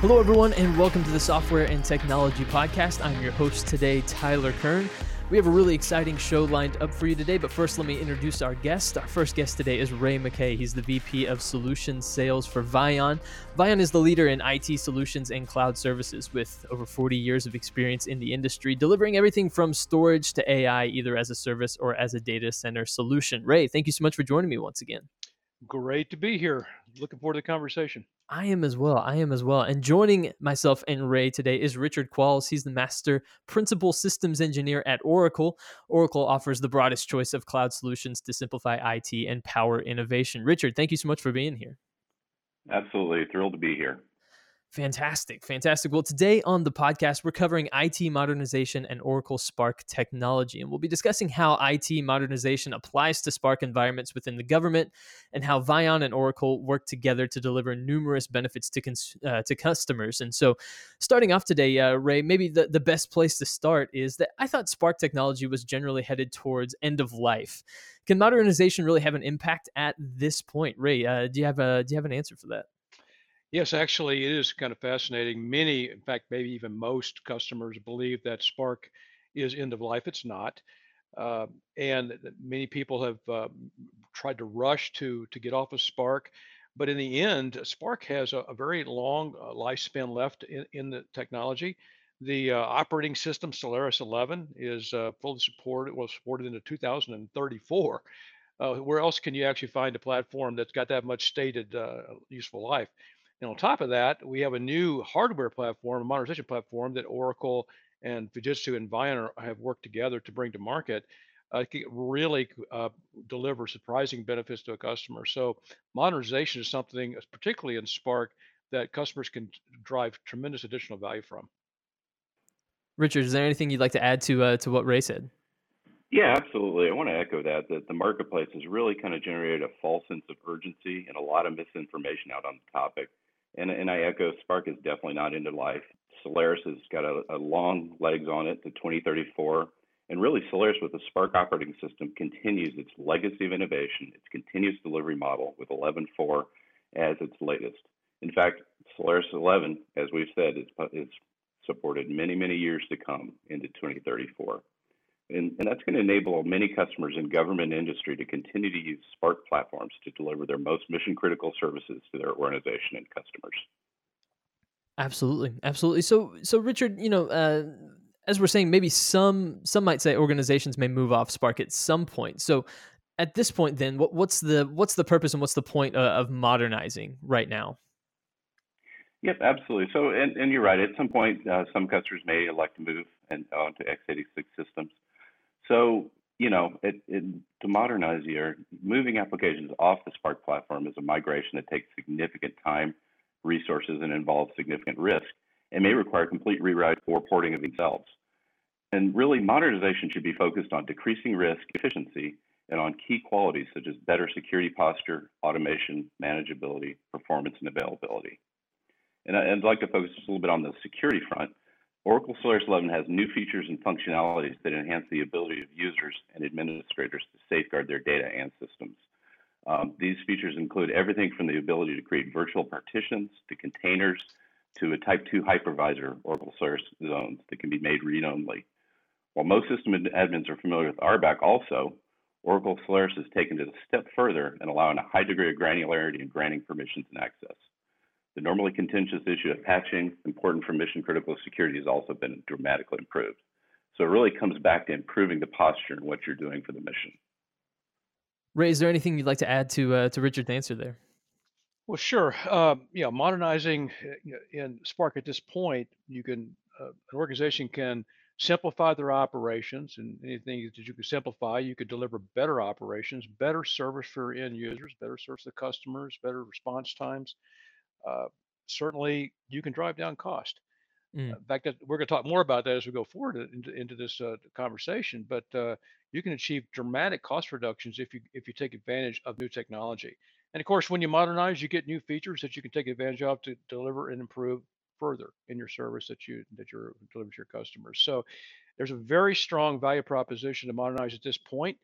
Hello, everyone, and welcome to the Software and Technology Podcast. I'm your host today, Tyler Kern. We have a really exciting show lined up for you today, but first, let me introduce our guest. Our first guest today is Ray McKay. He's the VP of Solutions Sales for Vion. Vion is the leader in IT solutions and cloud services with over 40 years of experience in the industry, delivering everything from storage to AI, either as a service or as a data center solution. Ray, thank you so much for joining me once again. Great to be here. Looking forward to the conversation. I am as well. I am as well. And joining myself and Ray today is Richard Qualls. He's the Master Principal Systems Engineer at Oracle. Oracle offers the broadest choice of cloud solutions to simplify IT and power innovation. Richard, thank you so much for being here. Absolutely. Thrilled to be here. Fantastic, fantastic. Well, today on the podcast, we're covering IT modernization and Oracle SPARC technology. And we'll be discussing how IT modernization applies to SPARC environments within the government and how Vion and Oracle work together to deliver numerous benefits to, cons- uh, to customers. And so, starting off today, uh, Ray, maybe the, the best place to start is that I thought SPARC technology was generally headed towards end of life. Can modernization really have an impact at this point? Ray, uh, do, you have a, do you have an answer for that? Yes, actually, it is kind of fascinating. Many, in fact, maybe even most customers believe that SPARC is end of life. It's not. Uh, and many people have uh, tried to rush to to get off of SPARC, but in the end, SPARC has a, a very long uh, lifespan left in, in the technology. The uh, operating system Solaris 11 is uh, fully supported. Was supported into 2034. Uh, where else can you actually find a platform that's got that much stated useful life? And on top of that, we have a new hardware platform, a modernization platform that Oracle and Fujitsu and Vion have worked together to bring to market. Uh, really uh, deliver surprising benefits to a customer. So modernization is something, particularly in SPARC, that customers can drive tremendous additional value from. Richard, is there anything you'd like to add to uh, to what Ray said? Yeah, absolutely. I want to echo that that the marketplace has really kind of generated a false sense of urgency and a lot of misinformation out on the topic. And, and I echo SPARC is definitely not into life. Solaris has got a, a long legs on it to 2034. And really, Solaris with the SPARC operating system continues its legacy of innovation, its continuous delivery model with 11.4 as its latest. In fact, Solaris 11, as we've said, is, is supported many, many years to come into 2034. And, and that's going to enable many customers in government industry to continue to use SPARC platforms to deliver their most mission critical services to their organization and customers. Absolutely, absolutely. So, so Richard, you know, uh, as we're saying, maybe some some might say organizations may move off SPARC at some point. So, at this point, then, what, what's the what's the purpose and what's the point of, of modernizing right now? Yep, absolutely. So, and, and you're right. At some point, uh, some customers may elect to move and onto x86 systems. So, you know, it, it, to modernize your moving applications off the SPARC platform is a migration that takes significant time, resources, and involves significant risk and may require complete rewrite or porting of themselves. And really, modernization should be focused on decreasing risk, efficiency, and on key qualities such as better security posture, automation, manageability, performance, and availability. And I'd like to focus just a little bit on the security front. Oracle Solaris 11 has new features and functionalities that enhance the ability of users and administrators to safeguard their data and systems. Um, these features include everything from the ability to create virtual partitions to containers to a type 2 hypervisor Oracle Solaris zones that can be made read-only. While most system admins are familiar with RBAC also, Oracle Solaris has taken it a step further and allowing a high degree of granularity in granting permissions and access. The normally contentious issue of patching, important for mission critical security, has also been dramatically improved. So it really comes back to improving the posture and what you're doing for the mission. Ray, is there anything you'd like to add to uh, to Richard's answer there? Well, sure. Um, yeah, modernizing uh, in SPARC at this point, you can uh, an organization can simplify their operations, and anything that you can simplify, you could deliver better operations, better service for end users, better service to customers, better response times uh, certainly you can drive down cost. Mm. In fact, we're going to talk more about that as we go forward into, into this uh, conversation. But uh, you can achieve dramatic cost reductions if you if you take advantage of new technology. And of course, when you modernize, you get new features that you can take advantage of to deliver and improve further in your service that you that you're delivering to your customers. So there's a very strong value proposition to modernize at this point.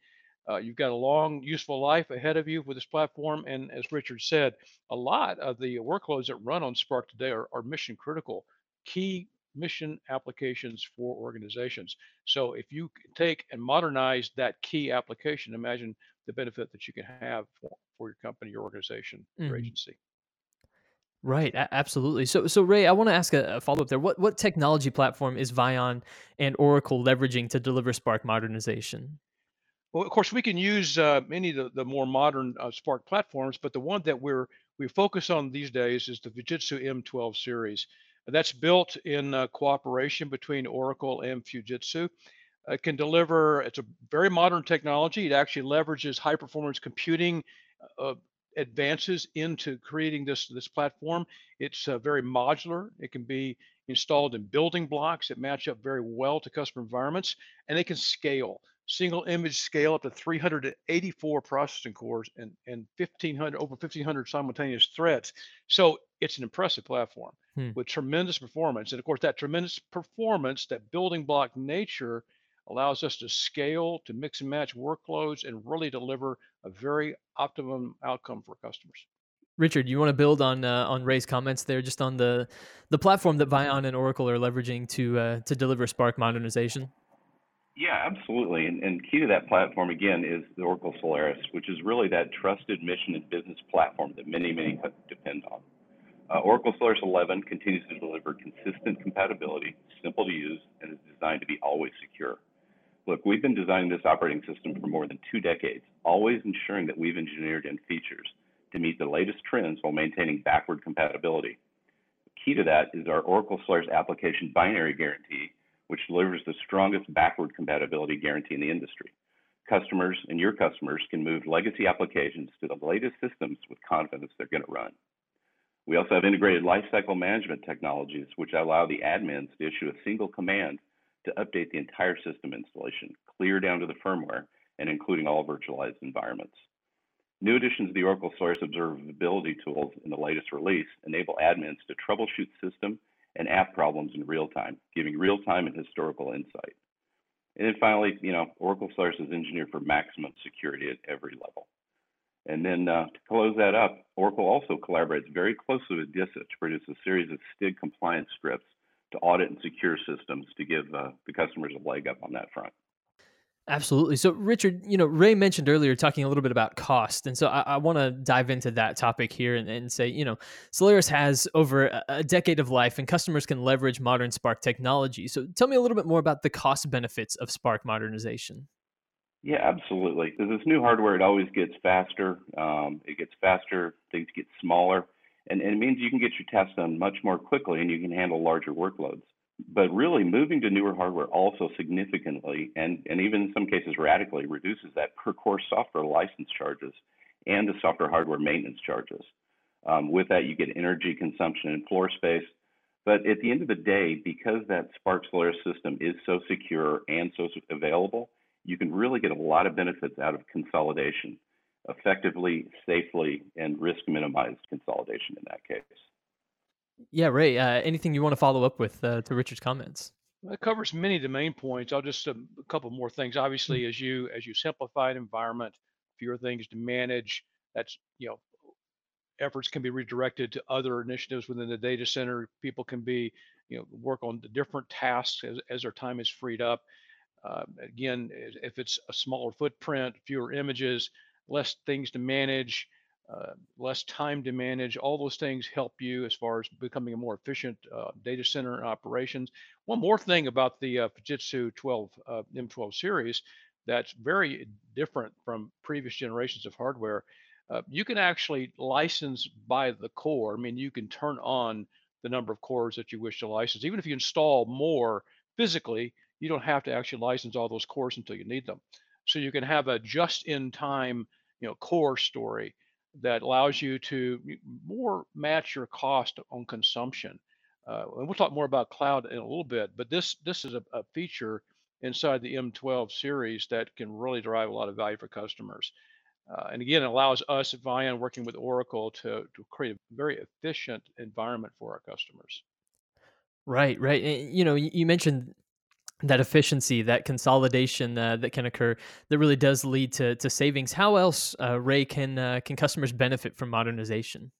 Uh, you've got a long, useful life ahead of you with this platform. And as Richard said, a lot of the workloads that run on SPARC today are, are mission critical, key mission applications for organizations. So if you take and modernize that key application, imagine the benefit that you can have for, for your company, your organization, your mm-hmm. agency. Right, absolutely. So, so Ray, I want to ask a, a follow up there. What what technology platform is Vion and Oracle leveraging to deliver SPARC modernization? Well, of course, we can use uh, many of the, the more modern uh, SPARC platforms, but the one that we're we focus on these days is the Fujitsu M12 series. That's built in uh, cooperation between Oracle and Fujitsu. It can deliver. It's a very modern technology. It actually leverages high performance computing uh, advances into creating this this platform. It's uh, very modular. It can be installed in building blocks that match up very well to customer environments, and they can scale. Single image scale up to 384 processing cores and, and 1500 over 1500 simultaneous threads. So it's an impressive platform hmm. with tremendous performance. And of course, that tremendous performance, that building block nature, allows us to scale, to mix and match workloads, and really deliver a very optimum outcome for customers. Richard, you want to build on uh, on Ray's comments there, just on the the platform that Vion and Oracle are leveraging to uh, to deliver SPARC modernization. Yeah, absolutely. And, and key to that platform again is the Oracle Solaris, which is really that trusted mission and business platform that many many depend on. Uh, Oracle Solaris 11 continues to deliver consistent compatibility, simple to use, and is designed to be always secure. Look, we've been designing this operating system for more than two decades, always ensuring that we've engineered in features to meet the latest trends while maintaining backward compatibility. The key to that is our Oracle Solaris application binary guarantee, which delivers the strongest backward compatibility guarantee in the industry. Customers and your customers can move legacy applications to the latest systems with confidence they're going to run. We also have integrated lifecycle management technologies, which allow the admins to issue a single command to update the entire system installation, clear down to the firmware, and including all virtualized environments. New additions to the Oracle Solaris observability tools in the latest release enable admins to troubleshoot system and app problems in real time, giving real time and historical insight. And then finally, you know, Oracle Solaris is engineered for maximum security at every level. And then uh, to close that up, Oracle also collaborates very closely with DISA to produce a series of STIG compliance scripts to audit and secure systems to give uh, the customers a leg up on that front. Absolutely. So, Richard, you know, Ray mentioned earlier talking a little bit about cost. And so I, I want to dive into that topic here and, and, say, you know, Solaris has over a, a, decade of life and customers can leverage modern SPARC technology. So, tell me a little bit more about the cost benefits of SPARC modernization. Yeah, absolutely. Because this new hardware, it always gets faster. Um, it gets faster, things get smaller and, and it means you can get your tests done much more quickly and you can handle larger workloads. But really, moving to newer hardware also significantly and, and even in some cases radically reduces that per core software license charges and the software hardware maintenance charges. Um, with that, you get energy consumption and floor space. But at the end of the day, because that SPARC Solaris system is so secure and so available, you can really get a lot of benefits out of consolidation effectively, safely, and risk minimized consolidation in that case. Yeah, Ray. Uh, anything you want to follow up with uh, to Richard's comments? That covers many of the main points. I'll just um, a couple more things. Obviously, as you as you simplify an environment, fewer things to manage. That's you know, efforts can be redirected to other initiatives within the data center. People can be you know work on the different tasks as, as their time is freed up. Uh, again, if it's a smaller footprint, fewer images, less things to manage, uh, less time to manage. All those things help you as far as becoming a more efficient uh, data center operations. One more thing about the uh, Fujitsu 12 uh, M12 series that's very different from previous generations of hardware. Uh, you can actually license by the core. I mean, you can turn on the number of cores that you wish to license. Even if you install more physically, you don't have to actually license all those cores until you need them. So you can have a just-in-time you know core story that allows you to more match your cost on consumption Uh, and we'll talk more about cloud in a little bit, but this this is a, a feature inside the M12 series that can really drive a lot of value for customers. Uh, and again, it allows us at working with Oracle to, to create a very efficient environment for our customers. Right, right. You know, you mentioned that efficiency, that consolidation uh, that can occur, that really does lead to to savings. How else, uh, Ray, can uh, can customers benefit from modernization?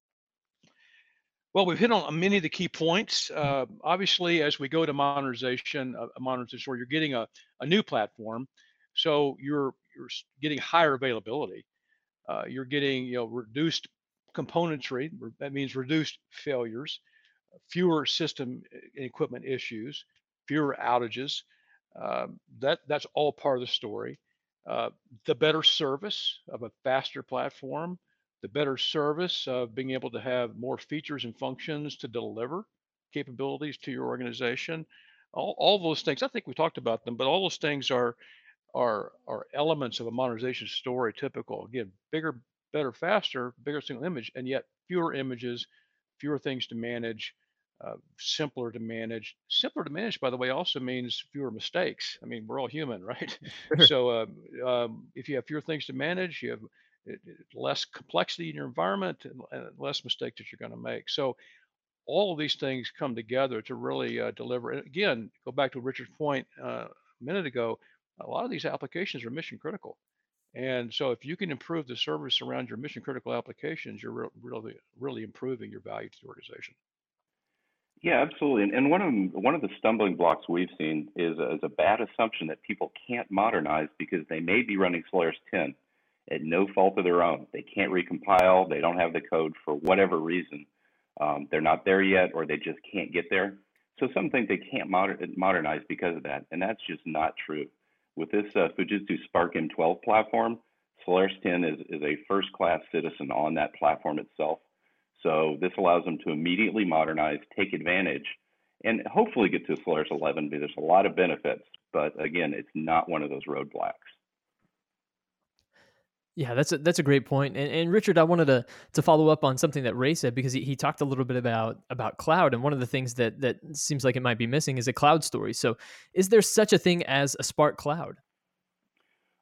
Well, we've hit on many of the key points. Uh, obviously, as we go to modernization, a, a modernization where you're getting a, a new platform, so you're you're getting higher availability. Uh, you're getting you know reduced componentry. That means reduced failures, fewer system equipment issues, fewer outages. Uh, that that's all part of the story. Uh, the better service of a faster platform, the better service of being able to have more features and functions to deliver capabilities to your organization. All, all those things, I think we talked about them, but all those things are are are elements of a modernization story typical. Again, bigger, better, faster, bigger single image, and yet fewer images, fewer things to manage, uh, simpler to manage. Simpler to manage, by the way, also means fewer mistakes. I mean, we're all human, right? so uh, um, if you have fewer things to manage, you have it, less complexity in your environment and, and less mistakes that you're going to make. So all of these things come together to really uh, deliver. And again, go back to Richard's point uh, a minute ago a lot of these applications are mission critical. And so if you can improve the service around your mission critical applications, you're re- really, really improving your value to the organization. Yeah, absolutely. And, and one of one of the stumbling blocks we've seen is a, is a bad assumption that people can't modernize because they may be running Solaris 10 at no fault of their own. They can't recompile. They don't have the code for whatever reason. Um, they're not there yet, or they just can't get there. So some think they can't moder- modernize because of that, and that's just not true. With this uh, Fujitsu SPARC M12 platform, Solaris 10 is, is a first class citizen on that platform itself. So this allows them to immediately modernize, take advantage, and hopefully get to Solaris 11 because there's a lot of benefits. But again, it's not one of those roadblocks. Yeah, that's a, that's a great point. And, and Richard, I wanted to to follow up on something that Ray said because he, he talked a little bit about about cloud, and one of the things that that seems like it might be missing is a cloud story. So, is there such a thing as a SPARC Cloud?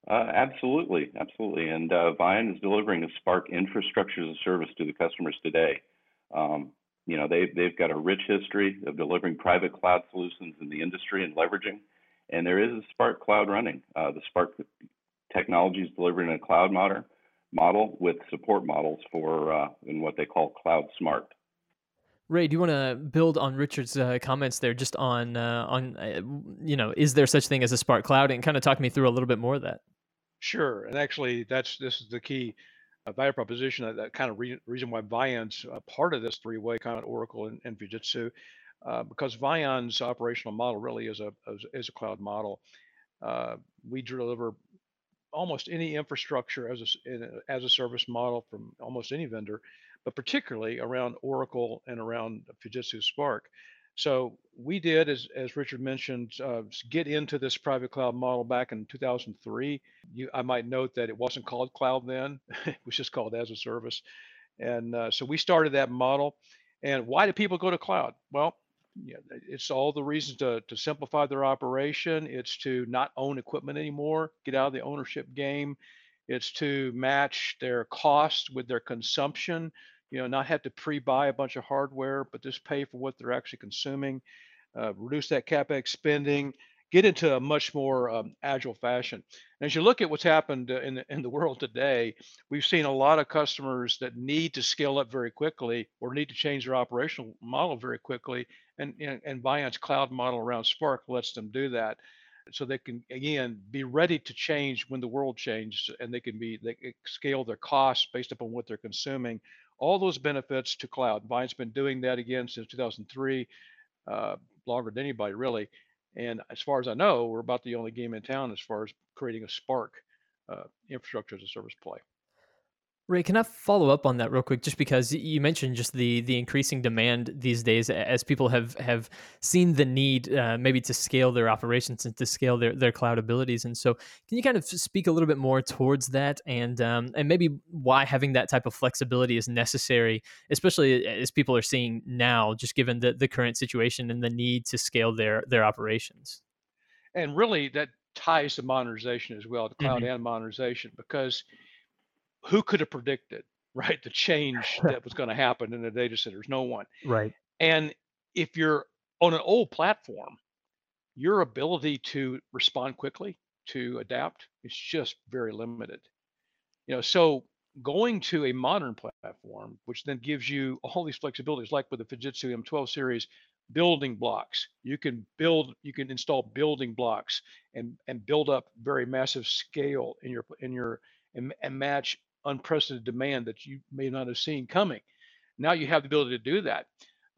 Uh, absolutely, absolutely. And uh, Vion is delivering a SPARC infrastructure as a service to the customers today. Um, you know, they they've got a rich history of delivering private cloud solutions in the industry and leveraging. And there is a SPARC Cloud running. Uh, the SPARC technologies delivered in a cloud model, model with support models for uh, in what they call cloud smart. Ray, do you want to build on Richard's uh, comments there, just on uh, on uh, you know, is there such thing as a SPARC Cloud, and kind of talk me through a little bit more of that? Sure, and actually, that's this is the key uh, value proposition. That, that kind of re- reason why Vion's part of this three-way kind of Oracle and, and Fujitsu, uh, because Vion's operational model really is a is, a cloud model. Uh, we deliver almost any infrastructure as a, as a service model from almost any vendor, but particularly around Oracle and around Fujitsu SPARC. So we did, as, as Richard mentioned, uh, get into this private cloud model back in 2003. You, I might note that it wasn't called cloud then; it was just called as a service. And uh, so we started that model. And why do people go to cloud? Well, it's all the reasons to, to simplify their operation. It's to not own equipment anymore, get out of the ownership game. It's to match their cost with their consumption, you know, not have to pre-buy a bunch of hardware, but just pay for what they're actually consuming, uh, reduce that CapEx spending, get into a much more um, agile fashion. And as you look at what's happened uh, in the, in the world today, we've seen a lot of customers that need to scale up very quickly or need to change their operational model very quickly and, and, and Vion's cloud model around SPARC lets them do that. So they can again be ready to change when the world changes, and they can be they scale their costs based upon what they're consuming. All those benefits to cloud. Vion's been doing that again since 2003, uh, longer than anybody really. And as far as I know, we're about the only game in town as far as creating a SPARC uh, infrastructure as a service play. Ray, can I follow up on that real quick? Just because you mentioned just the the increasing demand these days, as people have have seen the need uh, maybe to scale their operations and to scale their their cloud abilities, and so can you kind of speak a little bit more towards that, and um, and maybe why having that type of flexibility is necessary, especially as people are seeing now, just given the the current situation and the need to scale their their operations. And really, that ties to modernization as well, the cloud mm-hmm. and modernization, because who could have predicted, right, the change that was going to happen in the data centers? No one. Right. And if you're on an old platform, your ability to respond quickly, to adapt, is just very limited. You know, so going to a modern platform, which then gives you all these flexibilities, like with the Fujitsu M12 series, building blocks. You can build, you can install building blocks and and build up very massive scale in your in your and, and match unprecedented demand that you may not have seen coming. Now you have the ability to do that.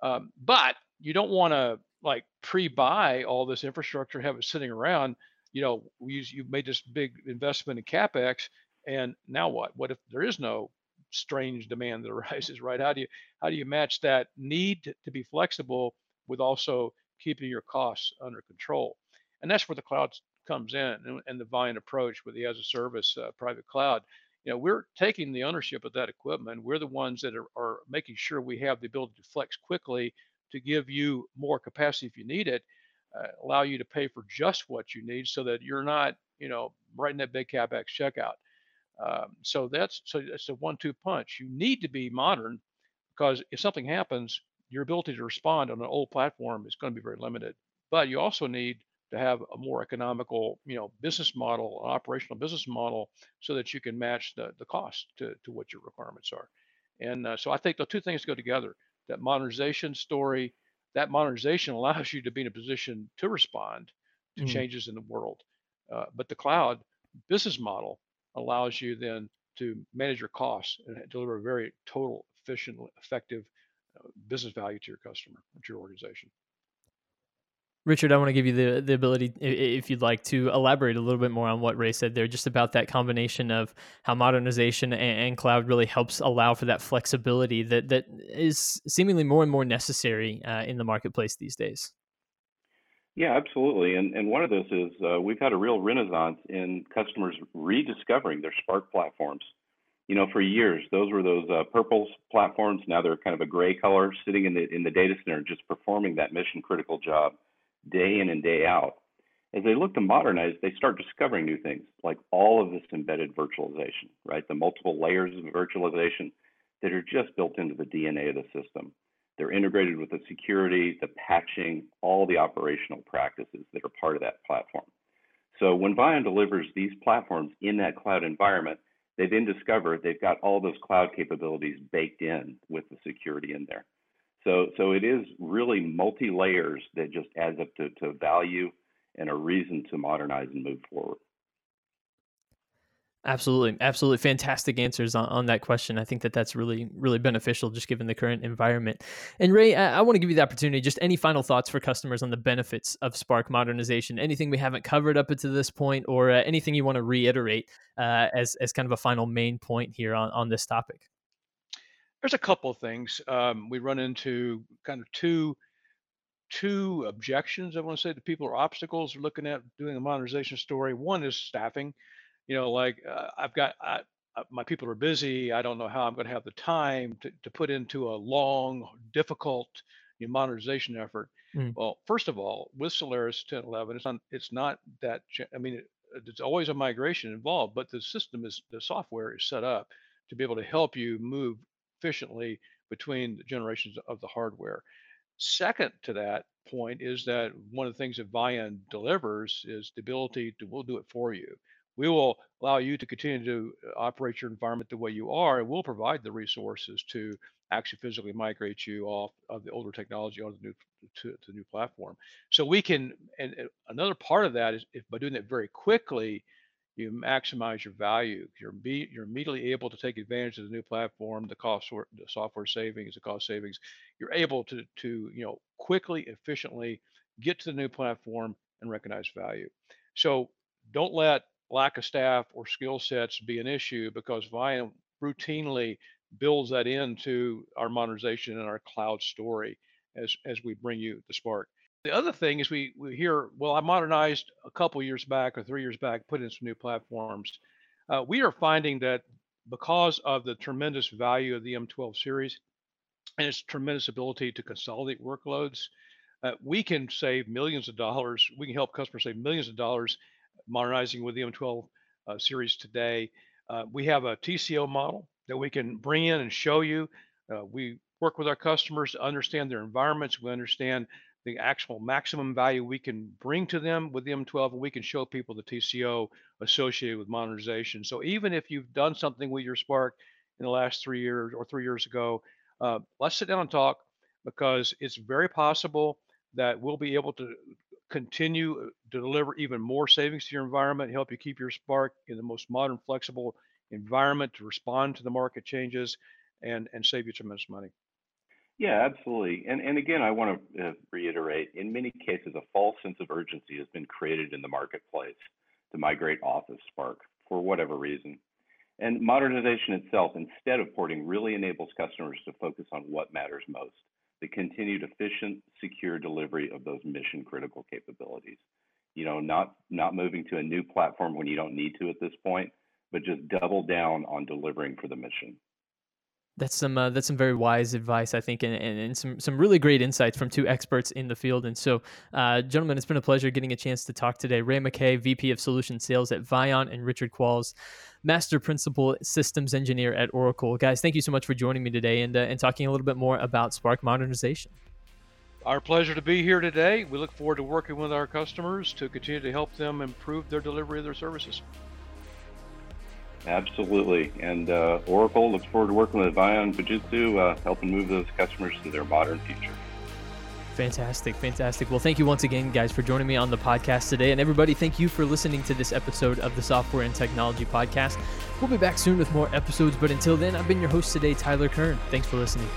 Um, but you don't want to like pre-buy all this infrastructure, have it sitting around. You know, you, you've made this big investment in capex, and now what? What if there is no strange demand that arises? Right? How do you how do you match that need to, be flexible with also keeping your costs under control? And that's where the cloud comes in, and, and the Vion approach with the as a service uh, private cloud you know, we're taking the ownership of that equipment. We're the ones that are, are making sure we have the ability to flex quickly to give you more capacity if you need it, uh, allow you to pay for just what you need so that you're not, you know, writing that big capex checkout. Um, so that's so it's a one-two punch. You need to be modern because if something happens, your ability to respond on an old platform is going to be very limited. But you also need to have a more economical, you know, business model, an operational business model, so that you can match the the cost to to what your requirements are. And uh, so I think the two things go together. That modernization story, that modernization allows you to be in a position to respond to mm. changes in the world. Uh, but the cloud business model allows you then to manage your costs and deliver a very total, efficient, effective uh, business value to your customer, to your organization. Richard, I want to give you the, the ability, if you'd like, to elaborate a little bit more on what Ray said there, just about that combination of how modernization and, and cloud really helps allow for that flexibility that, that is seemingly more and more necessary uh, in the marketplace these days. Yeah, absolutely. And, and one of those is uh, we've had a real renaissance in customers rediscovering their SPARC platforms. You know, for years, those were those uh, purple platforms. Now they're kind of a gray color sitting in the, in the data center, just performing that mission critical job day in and day out. As they look to modernize, they start discovering new things like all of this embedded virtualization, right? The multiple layers of virtualization that are just built into the DNA of the system. They're integrated with the security, the patching, all the operational practices that are part of that platform. So when Vion delivers these platforms in that cloud environment, they then discover they've got all those cloud capabilities baked in with the security in there. So, so it is really multi layers that just adds up to, to value and a reason to modernize and move forward. Absolutely, absolutely, fantastic answers on, on that question. I think that that's really, really beneficial, just given the current environment. And Ray, I, I want to give you the opportunity. Just any final thoughts for customers on the benefits of SPARC modernization? Anything we haven't covered up to this point, or uh, anything you want to reiterate uh, as as kind of a final main point here on on this topic? There's a couple of things. Um, we run into kind of two two objections. I want to say the people are obstacles are looking at doing a modernization story. One is staffing. You know, like uh, I've got I, uh, my people are busy. I don't know how I'm going to have the time to, to put into a long, difficult you know, modernization effort. Mm. Well, first of all, with Solaris 1011, it's not it's not that. I mean, it, it's always a migration involved, but the system is the software is set up to be able to help you move efficiently between generations of the hardware. Second to that point is that one of the things that Vion delivers is the ability to, we'll do it for you. We will allow you to continue to uh, operate your environment the way you are, and we'll provide the resources to actually physically migrate you off of the older technology onto the new to, to the new platform. So we can, and another part of that is if by doing that very quickly, you maximize your value. You're be, you're immediately able to take advantage of the new platform, the cost, the software savings, the cost savings. You're able to to you know quickly, efficiently get to the new platform and recognize value. So don't let lack of staff or skill sets be an issue because Vion routinely builds that into our modernization and our cloud story as as we bring you the SPARC. The other thing is we we hear, well, I modernized a couple years back or three years back, put in some new platforms. Uh, we are finding that because of the tremendous value of the M12 series and its tremendous ability to consolidate workloads, uh, we can save millions of dollars. We can help customers save millions of dollars modernizing with the M12 uh, series today. Uh, we have a TCO model that we can bring in and show you. Uh, we work with our customers to understand their environments. We understand the actual maximum value we can bring to them with the M12, and we can show people the TCO associated with modernization. So even if you've done something with your SPARC in the last three years or three years ago, uh, let's sit down and talk because it's very possible that we'll be able to continue to deliver even more savings to your environment, help you keep your SPARC in the most modern, flexible environment to respond to the market changes and, and save you tremendous money. Yeah, absolutely. And and again, I want to uh, reiterate, in many cases, a false sense of urgency has been created in the marketplace to migrate off of SPARC for whatever reason. And modernization itself, instead of porting, really enables customers to focus on what matters most, the continued efficient, secure delivery of those mission critical capabilities. You know, not not moving to a new platform when you don't need to at this point, but just double down on delivering for the mission. That's some uh, that's some very wise advice, I think, and, and, and, some some really great insights from two experts in the field. And so, uh, gentlemen, it's been a pleasure getting a chance to talk today. Ray McKay, VP of Solution Sales at Vion, and Richard Qualls, Master Principal Systems Engineer at Oracle. Guys, thank you so much for joining me today and uh, and talking a little bit more about SPARC modernization. Our pleasure to be here today. We look forward to working with our customers to continue to help them improve their delivery of their services. Absolutely. And uh, Oracle looks forward to working with Vion Fujitsu, uh, helping move those customers to their modern future. Fantastic, fantastic. Well, thank you once again, guys, for joining me on the podcast today. And everybody, thank you for listening to this episode of the Software and Technology Podcast. We'll be back soon with more episodes, but until then, I've been your host today, Tyler Kern. Thanks for listening.